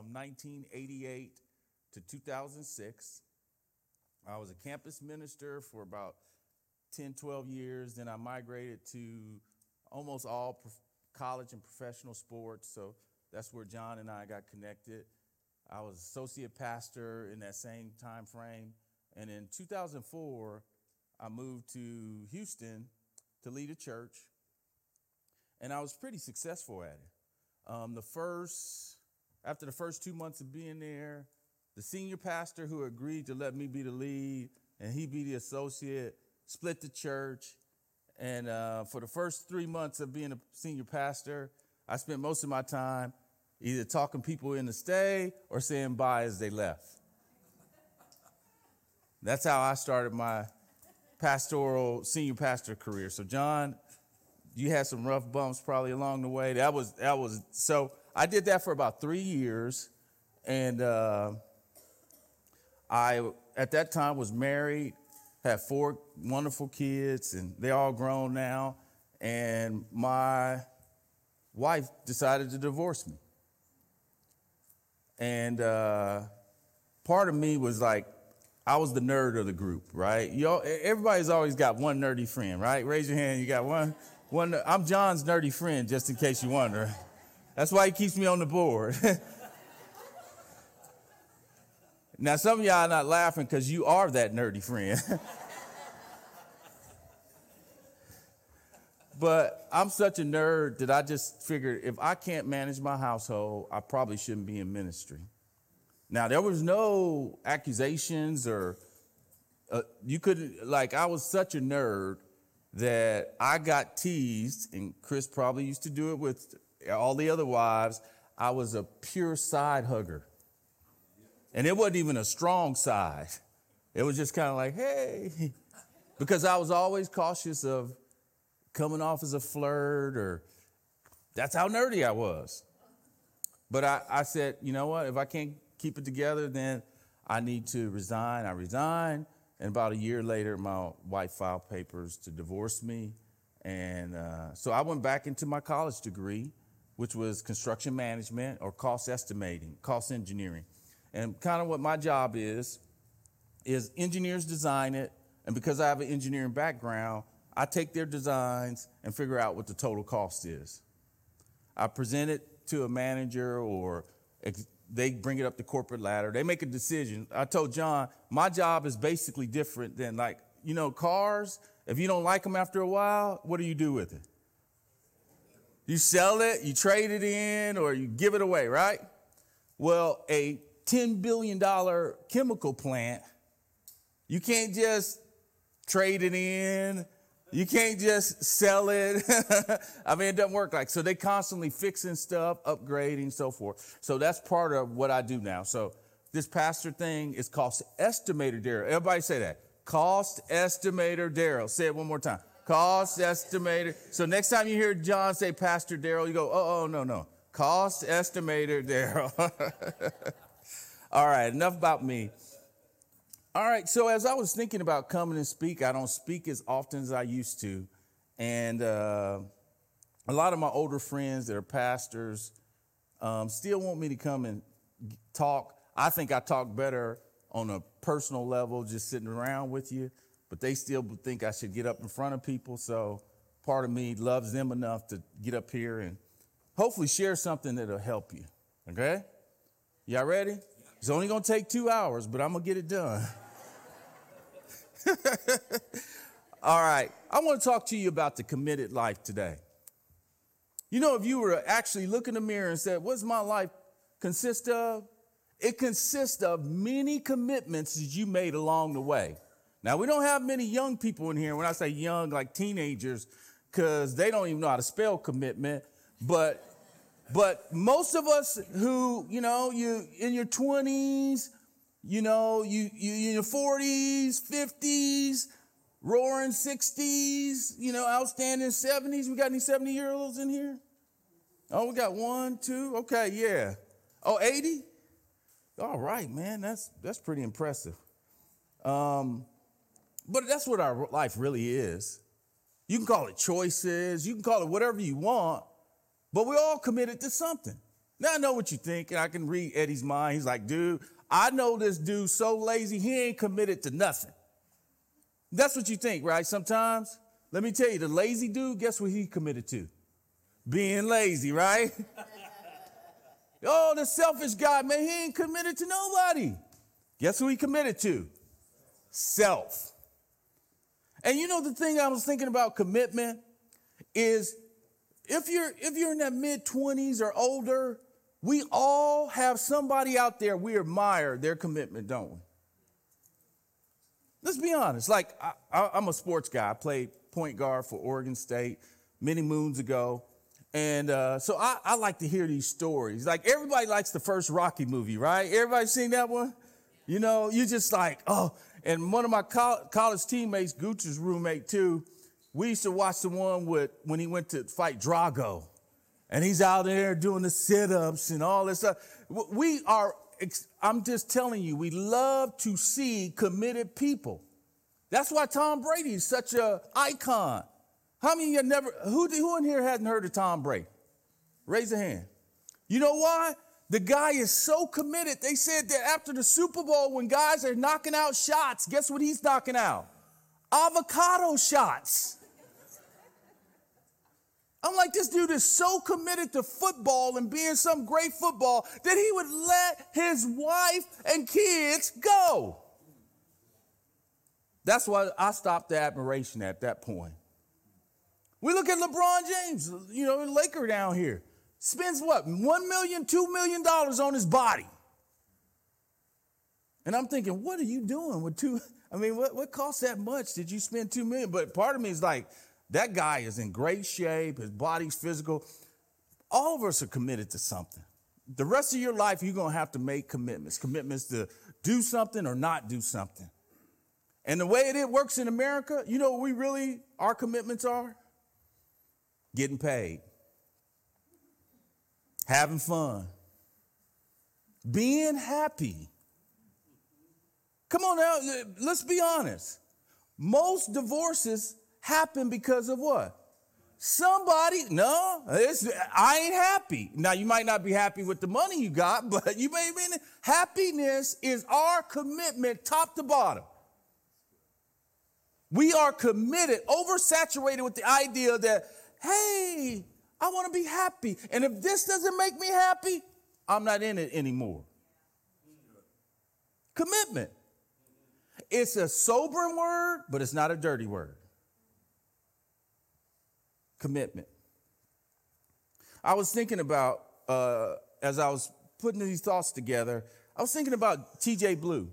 From 1988 to 2006. I was a campus minister for about 10, 12 years. Then I migrated to almost all college and professional sports. So that's where John and I got connected. I was associate pastor in that same time frame. And in 2004, I moved to Houston to lead a church. And I was pretty successful at it. Um, the first, after the first two months of being there, the senior pastor who agreed to let me be the lead and he be the associate split the church. And uh, for the first three months of being a senior pastor, I spent most of my time either talking people in to stay or saying bye as they left. That's how I started my pastoral senior pastor career. So, John, you had some rough bumps probably along the way. That was that was so. I did that for about three years, and uh, I at that time was married, had four wonderful kids, and they're all grown now. And my wife decided to divorce me, and uh, part of me was like, I was the nerd of the group, right? You all, everybody's always got one nerdy friend, right? Raise your hand. You got one. One. I'm John's nerdy friend, just in case you wonder. That's why he keeps me on the board. now, some of y'all are not laughing because you are that nerdy friend. but I'm such a nerd that I just figured if I can't manage my household, I probably shouldn't be in ministry. Now, there was no accusations or uh, you couldn't, like, I was such a nerd that I got teased, and Chris probably used to do it with all the other wives. I was a pure side hugger. And it wasn't even a strong side. It was just kind of like, hey, because I was always cautious of coming off as a flirt or that's how nerdy I was. But I, I said, you know what? If I can't keep it together, then I need to resign. I resigned. And about a year later, my wife filed papers to divorce me. And uh, so I went back into my college degree, which was construction management or cost estimating, cost engineering. And kind of what my job is, is engineers design it. And because I have an engineering background, I take their designs and figure out what the total cost is. I present it to a manager or they bring it up the corporate ladder. They make a decision. I told John, my job is basically different than like, you know, cars. If you don't like them after a while, what do you do with it? You sell it, you trade it in, or you give it away, right? Well, a $10 billion chemical plant, you can't just trade it in. You can't just sell it. I mean, it doesn't work like so. They constantly fixing stuff, upgrading, so forth. So that's part of what I do now. So this pastor thing is cost estimator Daryl. Everybody say that. Cost estimator Daryl. Say it one more time. Cost estimator. So next time you hear John say Pastor Daryl, you go, oh, oh, no, no. Cost estimator Daryl. All right, enough about me. All right, so as I was thinking about coming and speak, I don't speak as often as I used to. And uh, a lot of my older friends that are pastors um, still want me to come and talk. I think I talk better on a personal level, just sitting around with you, but they still think I should get up in front of people. So part of me loves them enough to get up here and hopefully share something that'll help you. Okay? Y'all ready? It's only gonna take two hours, but I'm gonna get it done. All right, I wanna talk to you about the committed life today. You know, if you were to actually look in the mirror and said, What's my life consist of? It consists of many commitments that you made along the way. Now, we don't have many young people in here. When I say young, like teenagers, because they don't even know how to spell commitment, but But most of us who, you know, you in your 20s, you know, you, you in your 40s, 50s, roaring 60s, you know, outstanding 70s. We got any 70 year olds in here? Oh, we got one, two. Okay, yeah. Oh, 80? All right, man. That's that's pretty impressive. Um, but that's what our life really is. You can call it choices, you can call it whatever you want, but we're all committed to something. Now I know what you think, and I can read Eddie's mind. He's like, dude, I know this dude so lazy, he ain't committed to nothing. That's what you think, right? Sometimes. Let me tell you, the lazy dude, guess what he committed to? Being lazy, right? oh, the selfish guy, man, he ain't committed to nobody. Guess who he committed to? Self. And you know the thing I was thinking about commitment is if you're if you're in that mid 20s or older, we all have somebody out there we admire their commitment, don't we? Let's be honest. Like, I, am a sports guy. I played point guard for Oregon State many moons ago. And uh, so I, I, like to hear these stories. Like, everybody likes the first Rocky movie, right? Everybody seen that one? You know, you just like, oh, and one of my college teammates, Gucci's roommate too, we used to watch the one with when he went to fight Drago. And he's out there doing the sit ups and all this stuff. We are I'm just telling you, we love to see committed people. That's why Tom Brady is such an icon. How many of you never, who, who in here hasn't heard of Tom Brady? Raise a hand. You know why? The guy is so committed. They said that after the Super Bowl, when guys are knocking out shots, guess what he's knocking out? Avocado shots. I'm like, this dude is so committed to football and being some great football that he would let his wife and kids go. That's why I stopped the admiration at that point. We look at LeBron James, you know, Laker down here. Spends what, one million, two million dollars on his body. And I'm thinking, what are you doing with two? I mean, what, what cost that much? Did you spend two million? But part of me is like, that guy is in great shape, his body's physical. All of us are committed to something. The rest of your life, you're going to have to make commitments commitments to do something or not do something. And the way it works in America, you know what we really, our commitments are? Getting paid, having fun, being happy. Come on now, let's be honest. Most divorces happen because of what? Somebody, no, I ain't happy. Now, you might not be happy with the money you got, but you may be, happiness is our commitment top to bottom. We are committed, oversaturated with the idea that, hey, I want to be happy. And if this doesn't make me happy, I'm not in it anymore. Commitment. It's a sobering word, but it's not a dirty word commitment. I was thinking about, uh, as I was putting these thoughts together, I was thinking about TJ Blue.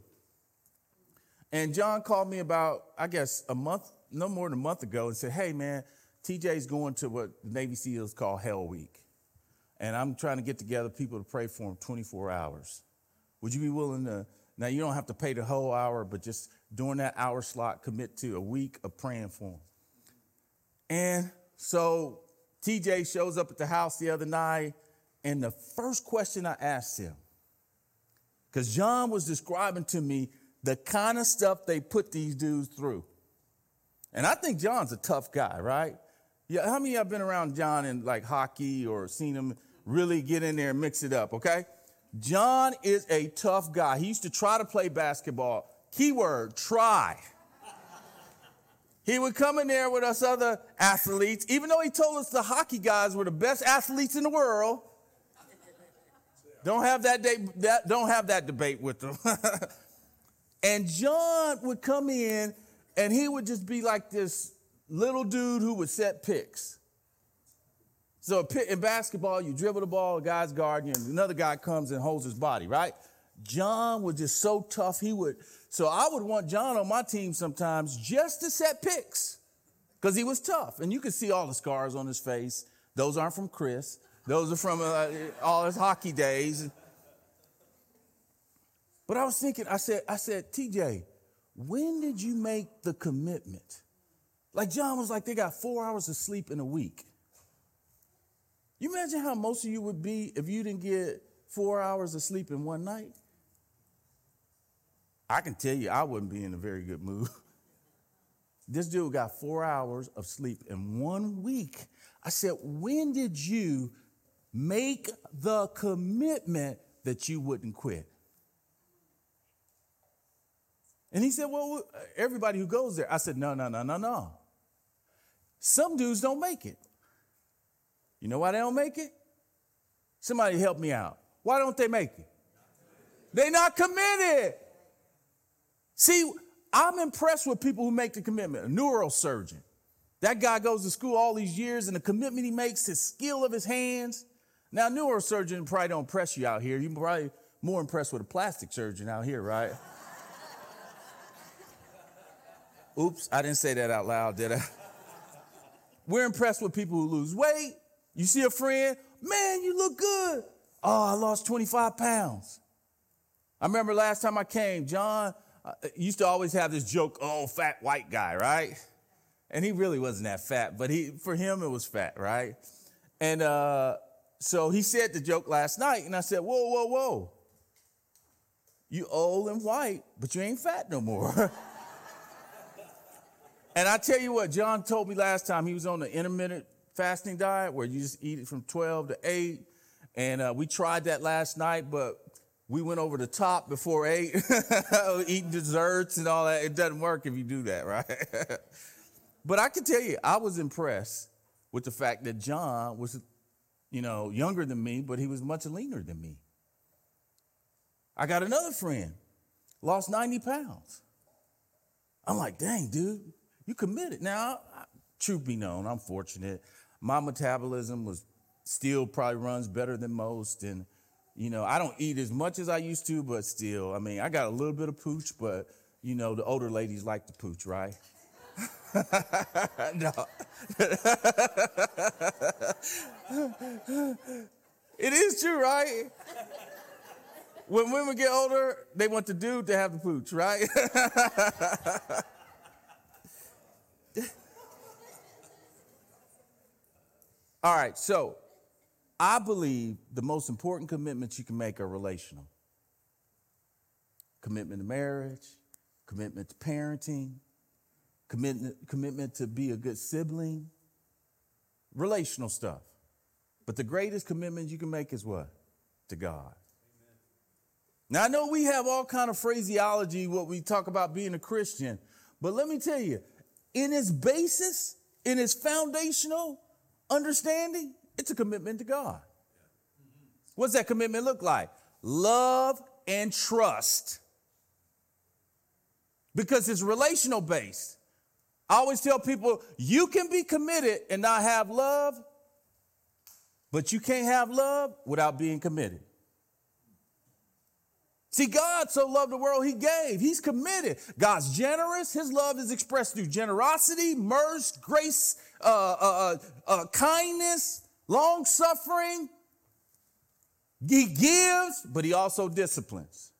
And John called me about, I guess, a month, no more than a month ago, and said, Hey, man, TJ's going to what Navy SEALs call Hell Week. And I'm trying to get together people to pray for him 24 hours. Would you be willing to? Now, you don't have to pay the whole hour, but just during that hour slot, commit to a week of praying for him. And so TJ shows up at the house the other night, and the first question I asked him, because John was describing to me the kind of stuff they put these dudes through. And I think John's a tough guy, right? Yeah, how many of have been around John in like hockey or seen him really get in there and mix it up, okay? John is a tough guy. He used to try to play basketball. Keyword, try. He would come in there with us other athletes, even though he told us the hockey guys were the best athletes in the world. Don't have that, day, that don't have that debate with them. and John would come in and he would just be like this little dude who would set picks. So in basketball, you dribble the ball, a guy's guarding and another guy comes and holds his body, right? John was just so tough. He would so I would want John on my team sometimes just to set picks because he was tough. And you could see all the scars on his face. Those aren't from Chris. Those are from uh, all his hockey days. But I was thinking, I said, I said, TJ, when did you make the commitment? Like John was like, they got four hours of sleep in a week. You imagine how most of you would be if you didn't get four hours of sleep in one night? I can tell you, I wouldn't be in a very good mood. This dude got four hours of sleep in one week. I said, When did you make the commitment that you wouldn't quit? And he said, Well, everybody who goes there. I said, No, no, no, no, no. Some dudes don't make it. You know why they don't make it? Somebody help me out. Why don't they make it? They're not committed. See, I'm impressed with people who make the commitment. A neurosurgeon. That guy goes to school all these years and the commitment he makes, his skill of his hands. Now, neurosurgeon probably don't impress you out here. You're probably more impressed with a plastic surgeon out here, right? Oops, I didn't say that out loud, did I? We're impressed with people who lose weight. You see a friend, man, you look good. Oh, I lost 25 pounds. I remember last time I came, John uh, used to always have this joke, oh, fat white guy, right? And he really wasn't that fat, but he for him it was fat, right? And uh, so he said the joke last night, and I said, whoa, whoa, whoa. You old and white, but you ain't fat no more. and I tell you what, John told me last time he was on the intermittent fasting diet where you just eat it from 12 to 8. And uh, we tried that last night, but we went over the top before eight, eating desserts and all that. It doesn't work if you do that, right? but I can tell you, I was impressed with the fact that John was, you know, younger than me, but he was much leaner than me. I got another friend, lost 90 pounds. I'm like, dang, dude, you committed. Now, truth be known, I'm fortunate. My metabolism was still probably runs better than most, and you know, I don't eat as much as I used to, but still, I mean, I got a little bit of pooch, but you know, the older ladies like the pooch, right? no. it is true, right? When women get older, they want the dude to have the pooch, right? All right, so I believe the most important commitments you can make are relational commitment to marriage, commitment to parenting, commitment, commitment to be a good sibling, relational stuff. But the greatest commitment you can make is what? To God. Now I know we have all kind of phraseology what we talk about being a Christian, but let me tell you, in its basis, in its foundational understanding, it's a commitment to God. What's that commitment look like? Love and trust. Because it's relational based. I always tell people you can be committed and not have love, but you can't have love without being committed. See, God so loved the world, He gave. He's committed. God's generous. His love is expressed through generosity, mercy, grace, uh, uh, uh, uh kindness, long suffering. He gives, but he also disciplines.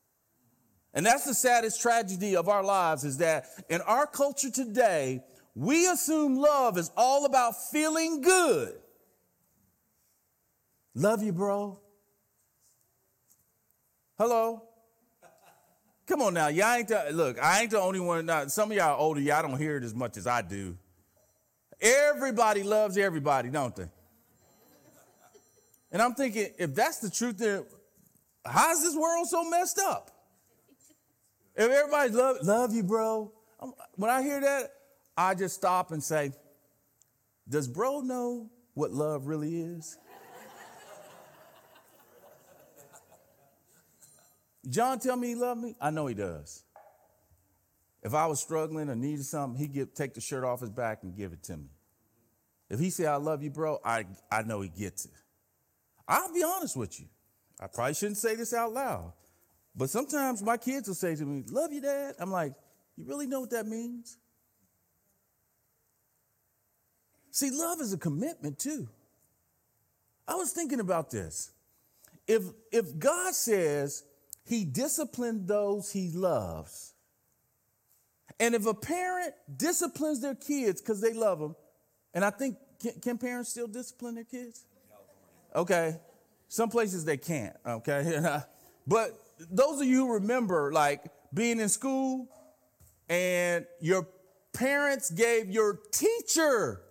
And that's the saddest tragedy of our lives is that in our culture today, we assume love is all about feeling good. Love you, bro. Hello. Come on now, y'all ain't the, look. I ain't the only one. Now, some of y'all are older. Y'all don't hear it as much as I do. Everybody loves everybody, don't they? And I'm thinking, if that's the truth, then how is this world so messed up? If everybody love, love you, bro, when I hear that, I just stop and say, does bro know what love really is? John tell me he loved me? I know he does. If I was struggling or needed something, he'd take the shirt off his back and give it to me. If he say I love you, bro, I, I know he gets it. I'll be honest with you. I probably shouldn't say this out loud, but sometimes my kids will say to me, Love you, Dad. I'm like, You really know what that means? See, love is a commitment too. I was thinking about this. If if God says he disciplined those he loves, and if a parent disciplines their kids because they love them, and I think can, can, parents still discipline their kids? Okay, some places they can't. Okay, but those of you who remember, like being in school, and your parents gave your teacher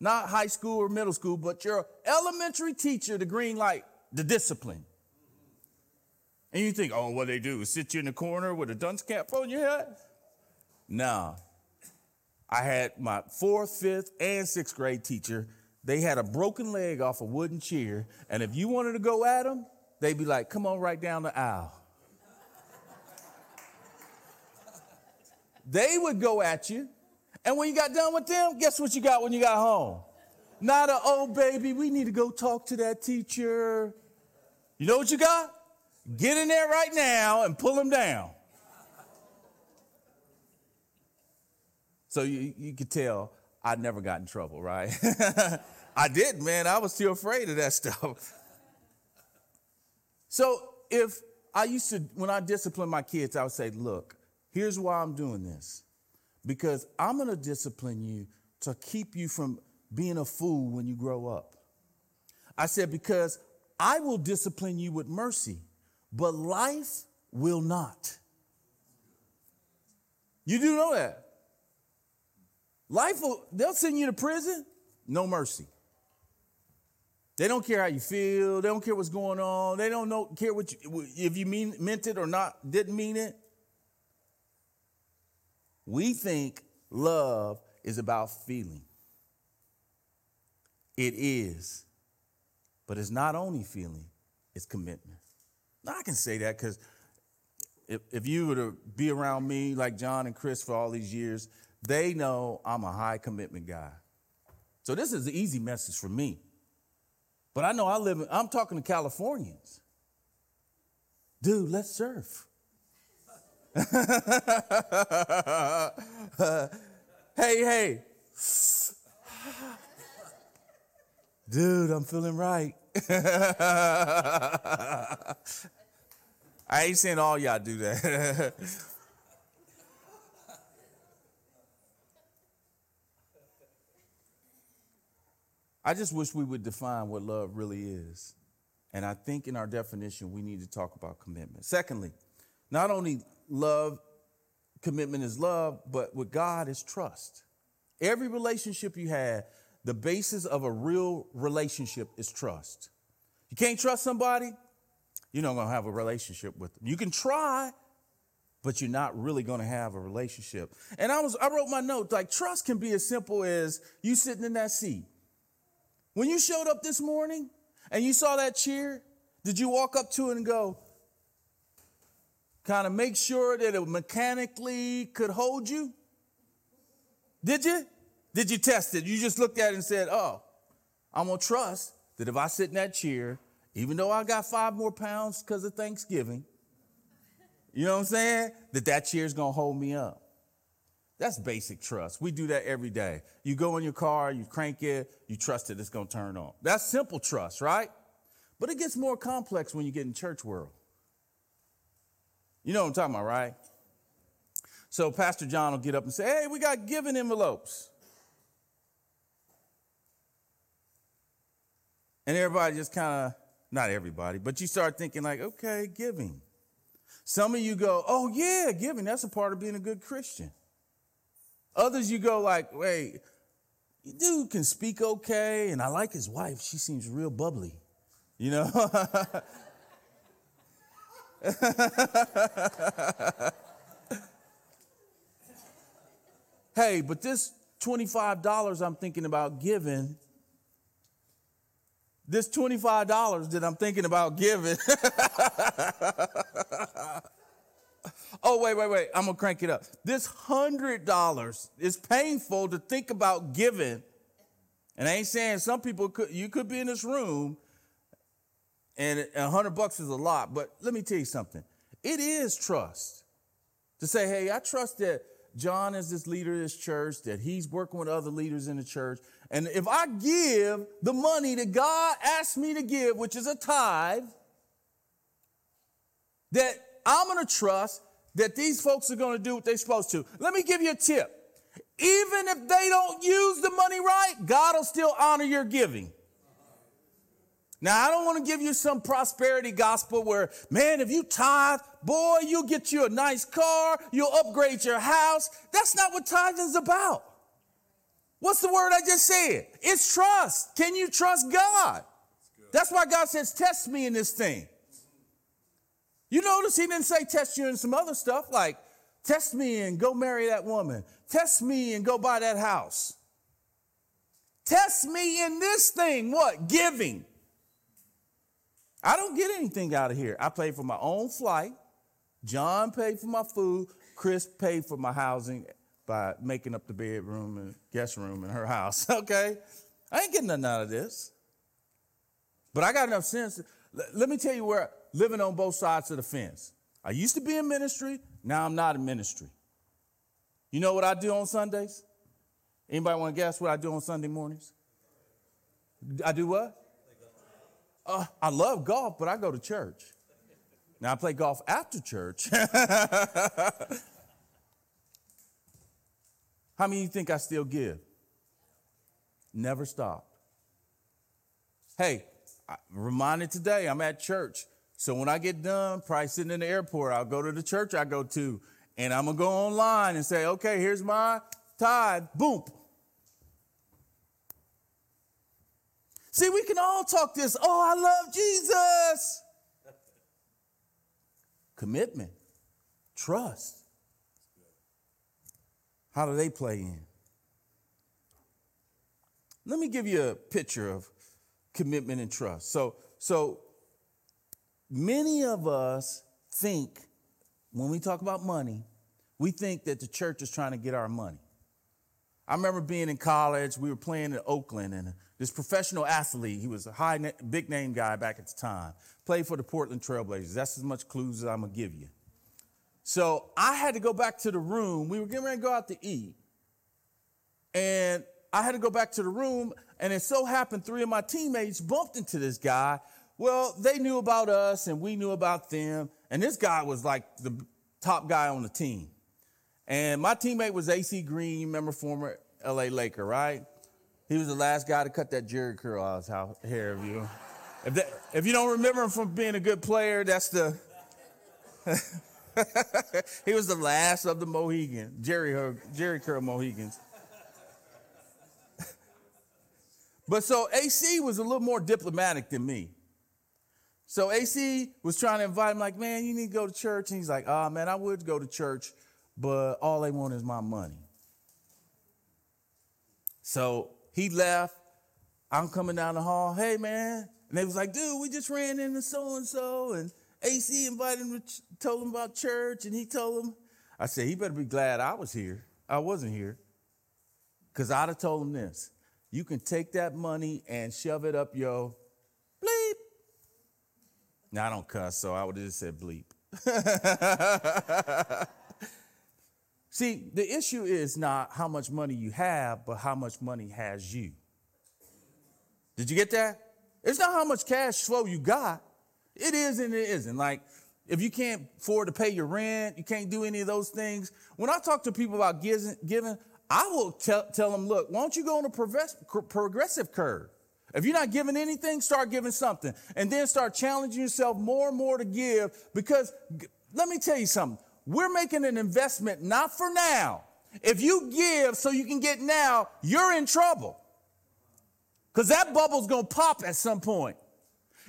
not high school or middle school, but your elementary teacher the green light, the discipline. And you think, oh, what they do sit you in the corner with a dunce cap on your head? No. I had my fourth, fifth, and sixth grade teacher. They had a broken leg off a wooden chair, and if you wanted to go at them, they'd be like, come on right down the aisle. they would go at you, and when you got done with them, guess what you got when you got home? Not a, oh, baby, we need to go talk to that teacher. You know what you got? Get in there right now and pull them down. So you, you could tell I never got in trouble, right? I did, man. I was too afraid of that stuff. So if I used to, when I discipline my kids, I would say, look, here's why I'm doing this because I'm going to discipline you to keep you from being a fool when you grow up. I said, because I will discipline you with mercy, but life will not. You do know that. Life will, they'll send you to prison, no mercy. They don't care how you feel. They don't care what's going on. They don't know, care what you, if you mean, meant it or not, didn't mean it. We think love is about feeling. It is. But it's not only feeling, it's commitment. I can say that because if, if you were to be around me like John and Chris for all these years, they know I'm a high commitment guy. So this is an easy message for me. But I know I live in, I'm talking to Californians. Dude, let's surf. hey, hey. Dude, I'm feeling right. I ain't saying all y'all do that. I just wish we would define what love really is. And I think in our definition, we need to talk about commitment. Secondly, not only love, commitment is love, but with God is trust. Every relationship you have, the basis of a real relationship is trust. You can't trust somebody, you're not gonna have a relationship with them. You can try, but you're not really gonna have a relationship. And I was I wrote my note, like trust can be as simple as you sitting in that seat. When you showed up this morning and you saw that chair, did you walk up to it and go, kind of make sure that it mechanically could hold you? Did you? Did you test it? You just looked at it and said, oh, I'm going to trust that if I sit in that chair, even though I got five more pounds because of Thanksgiving, you know what I'm saying? That that chair is going to hold me up. That's basic trust. We do that every day. You go in your car, you crank it, you trust that it's to turn on. That's simple trust, right? But it gets more complex when you get in church world. You know what I'm talking about, right? So Pastor John will get up and say, "Hey, we got giving envelopes." And everybody just kind of, not everybody, but you start thinking like, okay, giving. Some of you go, oh yeah, giving, that's a part of being a good Christian. Others you go like, wait, dude can speak okay, and I like his wife. She seems real bubbly, you know? hey, but this $25 I'm thinking about giving, this $25 that I'm thinking about giving Oh, wait, wait, wait. I'm going to crank it up. This $100 is painful to think about giving. And I ain't saying some people could, you could be in this room and a hundred bucks is a lot, but let me tell you something. It is trust to say, hey, I trust that John is this leader of this church, that he's working with other leaders in the church. And if I give the money that God asked me to give, which is a tithe, that I'm going to trust that these folks are going to do what they're supposed to. Let me give you a tip. Even if they don't use the money right, God will still honor your giving. Now, I don't want to give you some prosperity gospel where, man, if you tithe, boy, you'll get you a nice car, you'll upgrade your house. That's not what tithing is about. What's the word I just said? It's trust. Can you trust God? That's why God says, test me in this thing. You notice he didn't say test you in some other stuff like test me and go marry that woman, test me and go buy that house. Test me in this thing, what? Giving. I don't get anything out of here. I paid for my own flight. John paid for my food. Chris paid for my housing by making up the bedroom and guest room in her house. Okay? I ain't getting nothing out of this. But I got enough sense. Let me tell you where living on both sides of the fence. I used to be in ministry, now I'm not in ministry. You know what I do on Sundays? Anybody want to guess what I do on Sunday mornings? I do what? Uh, I love golf, but I go to church. Now I play golf after church. How many you think I still give? Never stop. Hey, I'm reminded today I'm at church. So when I get done, probably sitting in the airport, I'll go to the church I go to, and I'm gonna go online and say, okay, here's my tithe. Boom. See, we can all talk this. Oh, I love Jesus. Commitment, trust. How do they play in? Let me give you a picture of commitment and trust. So, so many of us think when we talk about money, we think that the church is trying to get our money. I remember being in college, we were playing in Oakland, and this professional athlete, he was a high, big name guy back at the time, played for the Portland Trailblazers. That's as much clues as I'm gonna give you. So I had to go back to the room. We were getting ready to go out to eat. And I had to go back to the room, and it so happened three of my teammates bumped into this guy. Well, they knew about us, and we knew about them. And this guy was like the top guy on the team. And my teammate was AC Green, remember former LA Laker, right? He was the last guy to cut that Jheri curl out of hair of you. If, that, if you don't remember him from being a good player, that's the. he was the last of the Mohegan, Jerry, Jheri curl Mohegans. but so AC was a little more diplomatic than me. So AC was trying to invite him, like, man, you need to go to church. And he's like, oh, man, I would go to church, but all they want is my money. So he left. I'm coming down the hall. Hey, man. And they was like, dude, we just ran into so and so. And AC invited him, to, told him about church. And he told him, I said, he better be glad I was here. I wasn't here. Because I'd have told him this you can take that money and shove it up your bleep. Now, I don't cuss, so I would have just said bleep. See, the issue is not how much money you have, but how much money has you. Did you get that? It's not how much cash flow you got. It is and it isn't. Like, if you can't afford to pay your rent, you can't do any of those things. When I talk to people about giving, I will tell, tell them, look, why don't you go on a progressive curve? If you're not giving anything, start giving something. And then start challenging yourself more and more to give because let me tell you something. We're making an investment not for now. If you give so you can get now, you're in trouble. Because that bubble's going to pop at some point.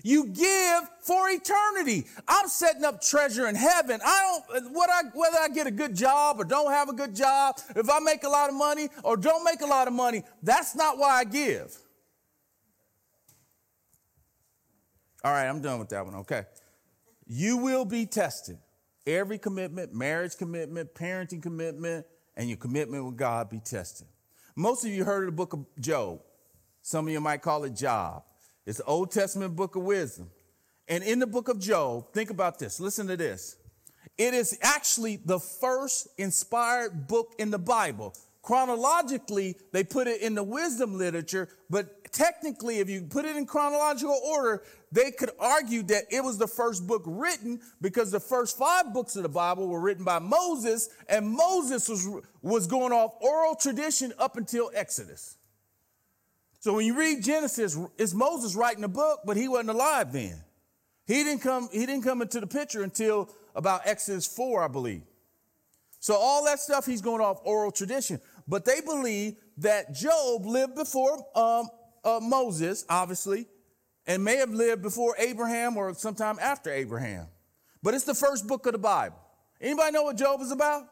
You give for eternity. I'm setting up treasure in heaven. I don't, what I, whether I get a good job or don't have a good job, if I make a lot of money or don't make a lot of money, that's not why I give. All right, I'm done with that one. Okay. You will be tested. Every commitment, marriage commitment, parenting commitment, and your commitment with God be tested. Most of you heard of the book of Job. Some of you might call it Job. It's the Old Testament book of wisdom. And in the book of Job, think about this. Listen to this. It is actually the first inspired book in the Bible. Chronologically, they put it in the wisdom literature, but technically, if you put it in chronological order, they could argue that it was the first book written because the first five books of the Bible were written by Moses, and Moses was, was going off oral tradition up until Exodus. So when you read Genesis, it's Moses writing the book, but he wasn't alive then. He didn't come, he didn't come into the picture until about Exodus 4, I believe. So all that stuff, he's going off oral tradition. But they believe that Job lived before um, uh, Moses, obviously, and may have lived before Abraham or sometime after Abraham. But it's the first book of the Bible. Anybody know what Job is about?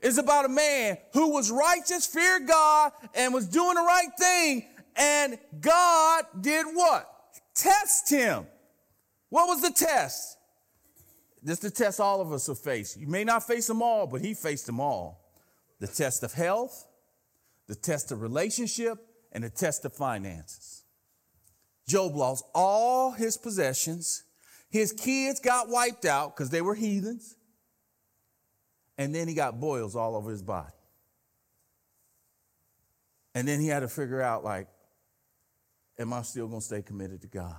It's about a man who was righteous, feared God, and was doing the right thing. And God did what? Test him. What was the test? This is the test all of us will face. You may not face them all, but he faced them all. The test of health, the test of relationship, and the test of finances. Job lost all his possessions. His kids got wiped out because they were heathens. And then he got boils all over his body. And then he had to figure out, like, am I still going to stay committed to God?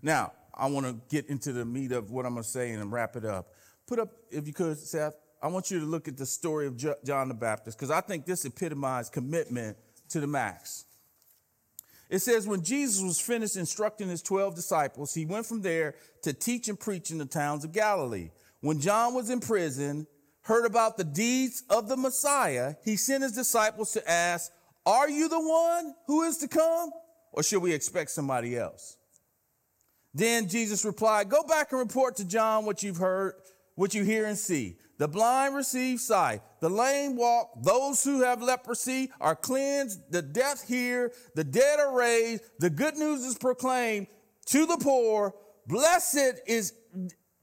Now, I want to get into the meat of what I'm going to say and wrap it up. Put up, if you could, Seth, I want you to look at the story of John the Baptist because I think this epitomized commitment to the max. It says, when Jesus was finished instructing his 12 disciples, he went from there to teach and preach in the towns of Galilee. When John was in prison, heard about the deeds of the Messiah, he sent his disciples to ask, Are you the one who is to come? Or should we expect somebody else? Then Jesus replied, Go back and report to John what you've heard, what you hear and see. The blind receive sight, the lame walk, those who have leprosy are cleansed, the deaf hear, the dead are raised, the good news is proclaimed to the poor. Blessed is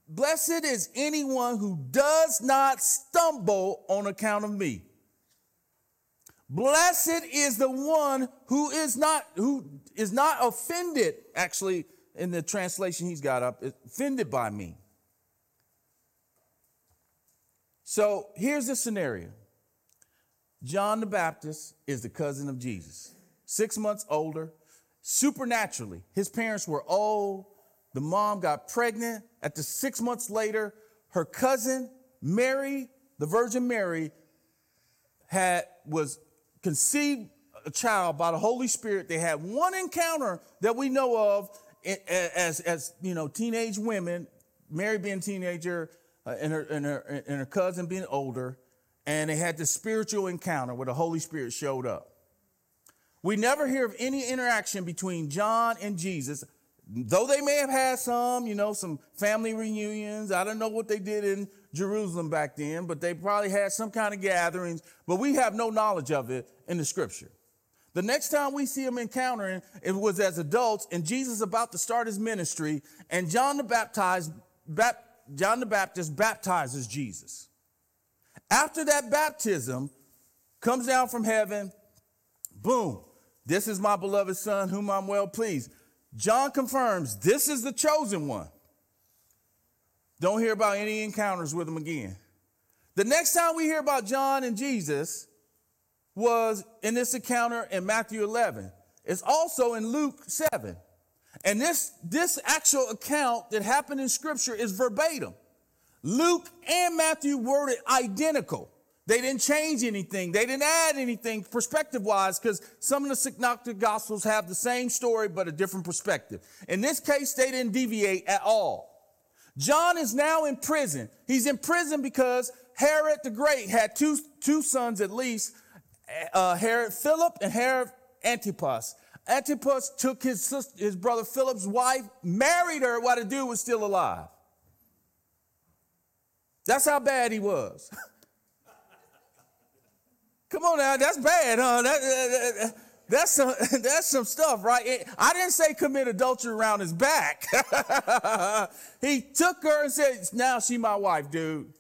blessed is anyone who does not stumble on account of me. Blessed is the one who is not who is not offended actually in the translation he's got up, offended by me. So here's the scenario John the Baptist is the cousin of Jesus, six months older, supernaturally. His parents were old. The mom got pregnant. At the six months later, her cousin, Mary, the Virgin Mary, had was conceived a child by the Holy Spirit. They had one encounter that we know of as, as you know, teenage women, Mary being teenager, uh, and, her, and, her, and her cousin being older, and they had this spiritual encounter where the Holy Spirit showed up. We never hear of any interaction between John and Jesus, though they may have had some, you know, some family reunions. I don't know what they did in Jerusalem back then, but they probably had some kind of gatherings, but we have no knowledge of it in the scripture. The next time we see them encountering, it was as adults, and Jesus about to start his ministry, and John the Baptist, John the Baptist baptizes Jesus. After that baptism, comes down from heaven, boom, this is my beloved son, whom I'm well pleased. John confirms this is the chosen one. Don't hear about any encounters with him again. The next time we hear about John and Jesus was in this encounter in Matthew 11. It's also in Luke 7. And this, this actual account that happened in scripture is verbatim. Luke and Matthew worded identical. They didn't change anything. They didn't add anything perspective wise because some of the synoptic gospels have the same story but a different perspective. In this case, they didn't deviate at all. John is now in prison. He's in prison because Herod the Great had two, two sons at least uh, Herod Philip and Herod Antipas. Antipas took his sister, his brother Philip's wife, married her while the dude was still alive. That's how bad he was. Come on now, that's bad, huh? That, that, that's some that's some stuff, right? I didn't say commit adultery around his back. he took her and said, "Now she my wife, dude."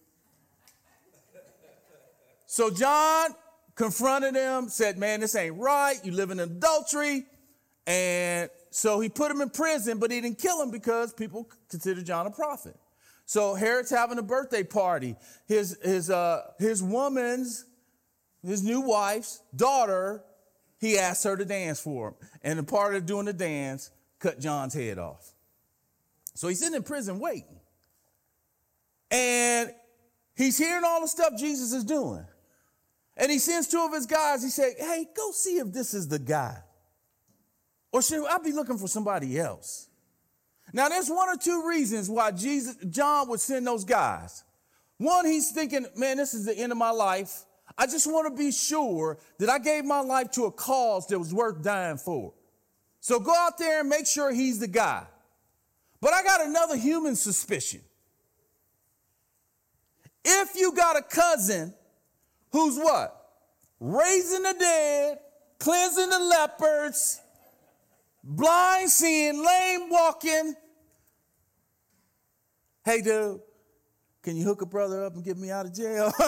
So John confronted him, said, Man, this ain't right. You live in adultery. And so he put him in prison, but he didn't kill him because people considered John a prophet. So Herod's having a birthday party. His, his, uh, his woman's, his new wife's daughter, he asked her to dance for him. And a part of doing the dance, cut John's head off. So he's sitting in prison waiting. And he's hearing all the stuff Jesus is doing. And he sends two of his guys. He said, Hey, go see if this is the guy. Or should I be looking for somebody else? Now, there's one or two reasons why Jesus, John would send those guys. One, he's thinking, man, this is the end of my life. I just want to be sure that I gave my life to a cause that was worth dying for. So go out there and make sure he's the guy. But I got another human suspicion. If you got a cousin who's what? Raising the dead, cleansing the lepers, blind seeing, lame walking. Hey, dude, can you hook a brother up and get me out of jail?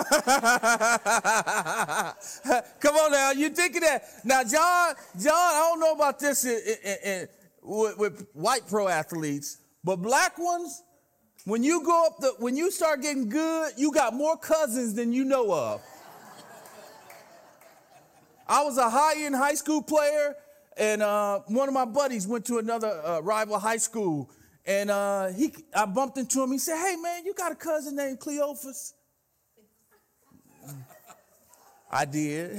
Come on now, you thinking that? Now, John, John, I don't know about this in, in, in, with, with white pro athletes, but black ones, when you go up the, when you start getting good, you got more cousins than you know of. I was a high end high school player, and uh, one of my buddies went to another uh, rival high school, and uh, he, I bumped into him. He said, "Hey man, you got a cousin named Cleophas?" I did.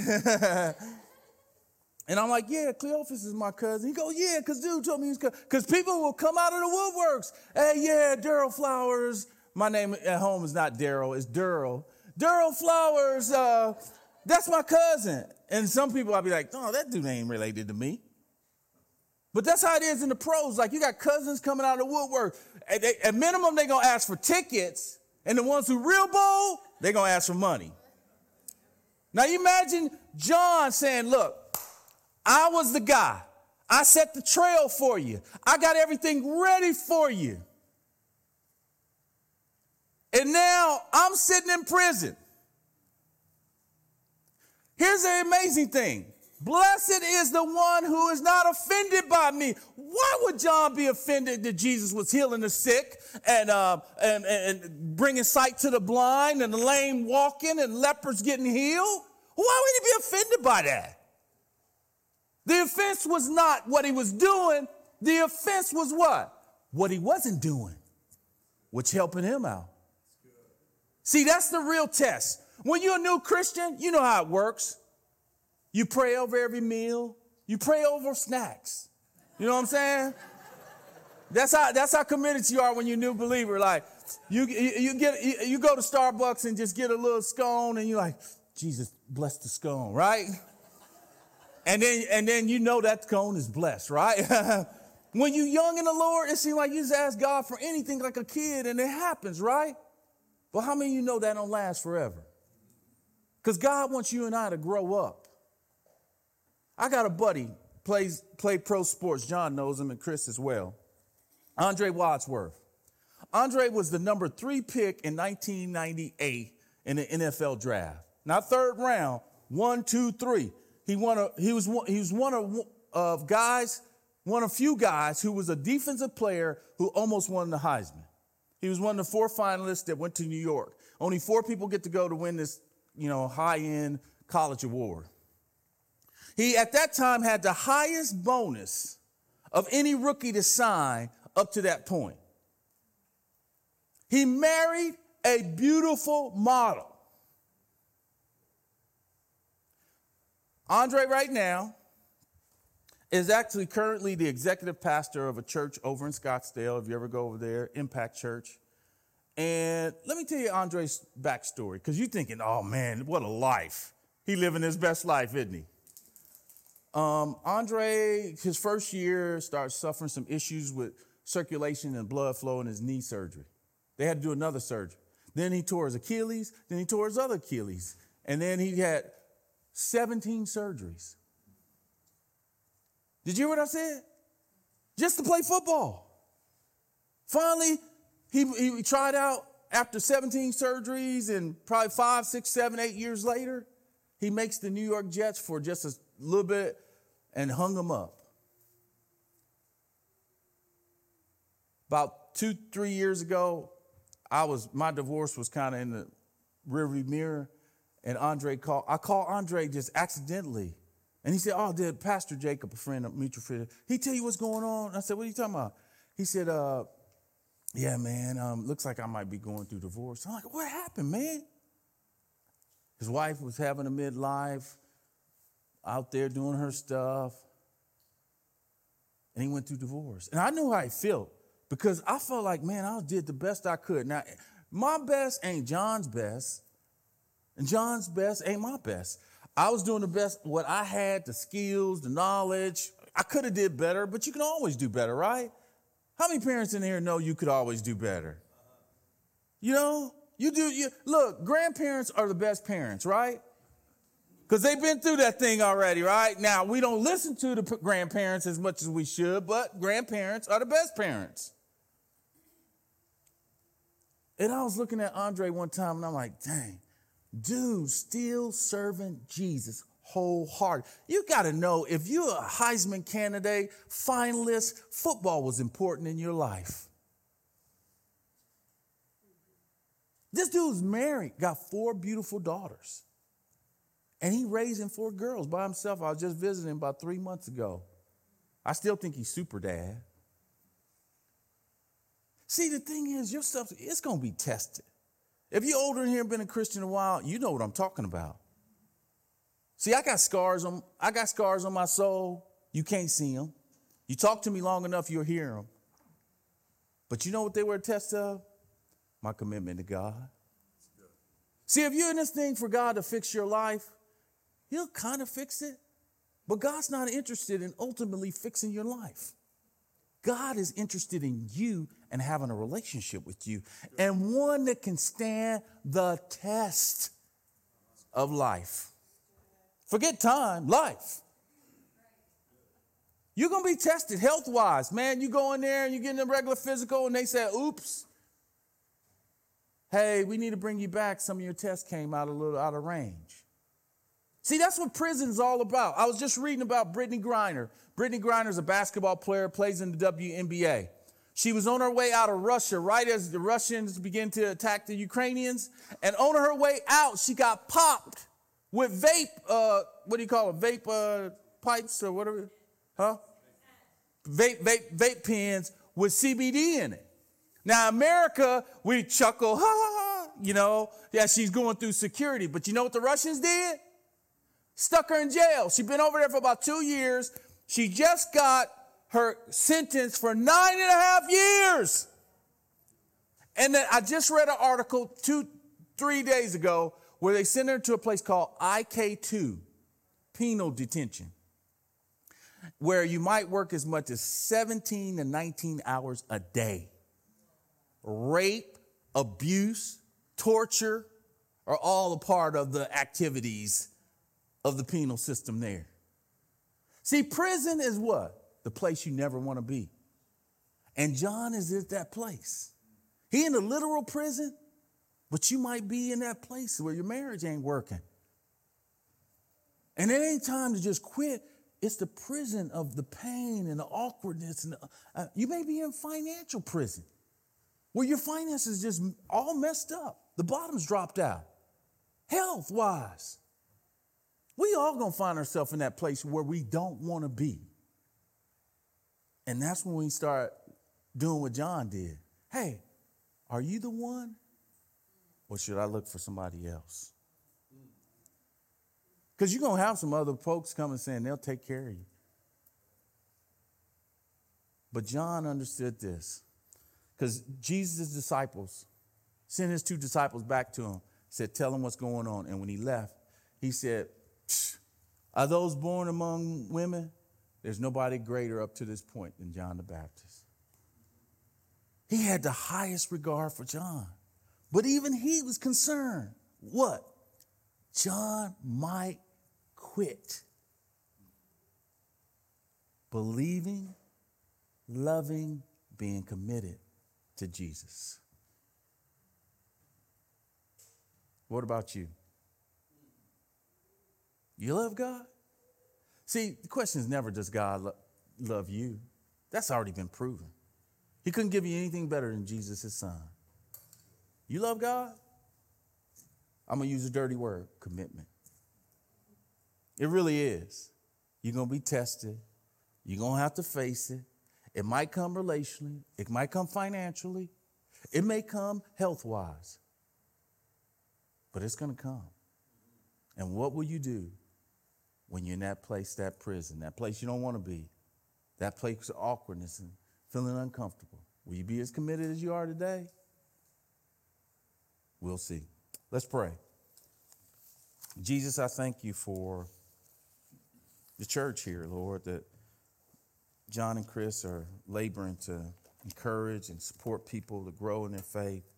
and I'm like, yeah, Cleophas is my cousin. He goes, yeah, because dude told me he's because people will come out of the woodworks. Hey, yeah, Daryl Flowers. My name at home is not Daryl, it's Daryl. Daryl Flowers, uh, that's my cousin. And some people I'll be like, oh, that dude ain't related to me. But that's how it is in the pros. Like you got cousins coming out of the woodwork. At, at minimum, they're gonna ask for tickets, and the ones who real bold, they're gonna ask for money. Now you imagine John saying, Look, I was the guy. I set the trail for you. I got everything ready for you. And now I'm sitting in prison. Here's the amazing thing Blessed is the one who is not offended by me. Why would John be offended that Jesus was healing the sick and, uh, and, and bringing sight to the blind and the lame walking and lepers getting healed? Why would he be offended by that? The offense was not what he was doing. The offense was what? What he wasn't doing, which helping him out. See, that's the real test. When you're a new Christian, you know how it works. You pray over every meal. You pray over snacks. You know what I'm saying? That's how that's how committed you are when you're a new believer. Like you you get you, go to Starbucks and just get a little scone and you're like, Jesus bless the scone, right? And then and then you know that scone is blessed, right? when you're young in the Lord, it seems like you just ask God for anything like a kid and it happens, right? But how many of you know that don't last forever? Because God wants you and I to grow up. I got a buddy, plays play pro sports. John knows him and Chris as well. Andre Wadsworth. Andre was the number three pick in 1998 in the NFL draft. Not third round, one, two, three. He won a, he was one, he was one of, of guys, one of few guys who was a defensive player who almost won the Heisman. He was one of the four finalists that went to New York. Only four people get to go to win this, you know, high-end college award. He at that time had the highest bonus of any rookie to sign up to that point. He married a beautiful model. Andre, right now, is actually currently the executive pastor of a church over in Scottsdale. If you ever go over there, Impact Church. And let me tell you Andre's backstory, because you're thinking, oh man, what a life. He living his best life, isn't he? Um, Andre, his first year, started suffering some issues with circulation and blood flow in his knee surgery. They had to do another surgery. Then he tore his Achilles, then he tore his other Achilles. And then he had 17 surgeries. Did you hear what I said? Just to play football. Finally, he, he tried out after 17 surgeries and probably five, six, seven, eight years later, he makes the New York Jets for just a little bit and hung them up. About two, three years ago, I was my divorce was kind of in the rearview mirror, and Andre called. I called Andre just accidentally, and he said, "Oh, did Pastor Jacob, a friend, a mutual friend, he tell you what's going on?" I said, "What are you talking about?" He said, "Uh, yeah, man. Um, looks like I might be going through divorce." I'm like, "What happened, man?" His wife was having a midlife, out there doing her stuff, and he went through divorce. And I knew how he felt because I felt like, man, I did the best I could. Now, my best ain't John's best, and John's best ain't my best. I was doing the best what I had, the skills, the knowledge. I could have did better, but you can always do better, right? How many parents in here know you could always do better? You know, you do. You look, grandparents are the best parents, right? Because they've been through that thing already, right? Now we don't listen to the grandparents as much as we should, but grandparents are the best parents. And I was looking at Andre one time and I'm like, dang, dude, still serving Jesus wholehearted. You got to know if you're a Heisman candidate, finalist, football was important in your life. This dude's married, got four beautiful daughters. And he raising four girls by himself. I was just visiting about three months ago. I still think he's super dad. See, the thing is, your stuff, it's going to be tested. If you're older in here and been a Christian a while, you know what I'm talking about. See, I got scars on, I got scars on my soul. You can't see them. You talk to me long enough, you'll hear them. But you know what they were a test of? My commitment to God. See, if you're in this thing for God to fix your life, He'll kind of fix it. But God's not interested in ultimately fixing your life. God is interested in you and having a relationship with you, and one that can stand the test of life. Forget time, life. You're gonna be tested health wise. Man, you go in there and you get in a regular physical, and they say, oops. Hey, we need to bring you back. Some of your tests came out a little out of range. See, that's what prison's all about. I was just reading about Brittney Griner. Brittney Griner's a basketball player, plays in the WNBA. She was on her way out of Russia right as the Russians began to attack the Ukrainians. And on her way out, she got popped with vape, uh, what do you call it? Vape uh, pipes or whatever, huh? Vape, vape, vape pens with CBD in it. Now, America, we chuckle, ha ha ha, you know, yeah, she's going through security. But you know what the Russians did? Stuck her in jail. She'd been over there for about two years. She just got her sentence for nine and a half years. And then I just read an article two, three days ago where they sent her to a place called IK2, penal detention, where you might work as much as 17 to 19 hours a day. Rape, abuse, torture are all a part of the activities of the penal system there. See, prison is what? The place you never want to be. And John is at that place. He in a literal prison, but you might be in that place where your marriage ain't working. And it ain't time to just quit. It's the prison of the pain and the awkwardness. And the, uh, you may be in financial prison where your finances just all messed up. The bottom's dropped out, health wise. We all gonna find ourselves in that place where we don't want to be. And that's when we start doing what John did. Hey, are you the one? Or should I look for somebody else? Because you're gonna have some other folks coming saying they'll take care of you. But John understood this. Because Jesus' disciples sent his two disciples back to him, said, Tell him what's going on. And when he left, he said, are those born among women? There's nobody greater up to this point than John the Baptist. He had the highest regard for John. But even he was concerned. What? John might quit. Believing, loving, being committed to Jesus. What about you? You love God? See, the question is never does God lo- love you? That's already been proven. He couldn't give you anything better than Jesus, his son. You love God? I'm going to use a dirty word commitment. It really is. You're going to be tested. You're going to have to face it. It might come relationally, it might come financially, it may come health wise, but it's going to come. And what will you do when you're in that place, that prison, that place you don't want to be, that place of awkwardness and feeling uncomfortable? Will you be as committed as you are today? We'll see. Let's pray. Jesus, I thank you for the church here, Lord, that John and Chris are laboring to encourage and support people to grow in their faith.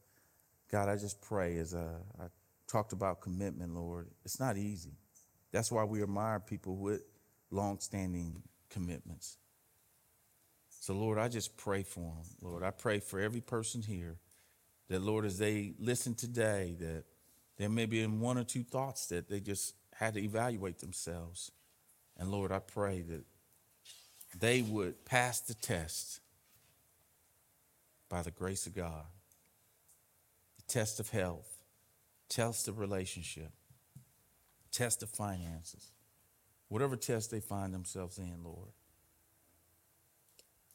God, I just pray as uh, I talked about commitment, Lord, it's not easy. That's why we admire people with long-standing commitments. So, Lord, I just pray for them. Lord, I pray for every person here that, Lord, as they listen today, that there may be in one or two thoughts that they just had to evaluate themselves. And Lord, I pray that they would pass the test by the grace of God. The test of health, test of relationship, test of finances, whatever test they find themselves in, Lord,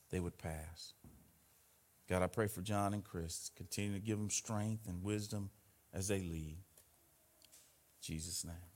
they would pass. God, I pray for John and Chris. Continue to give them strength and wisdom as they lead. In Jesus' name.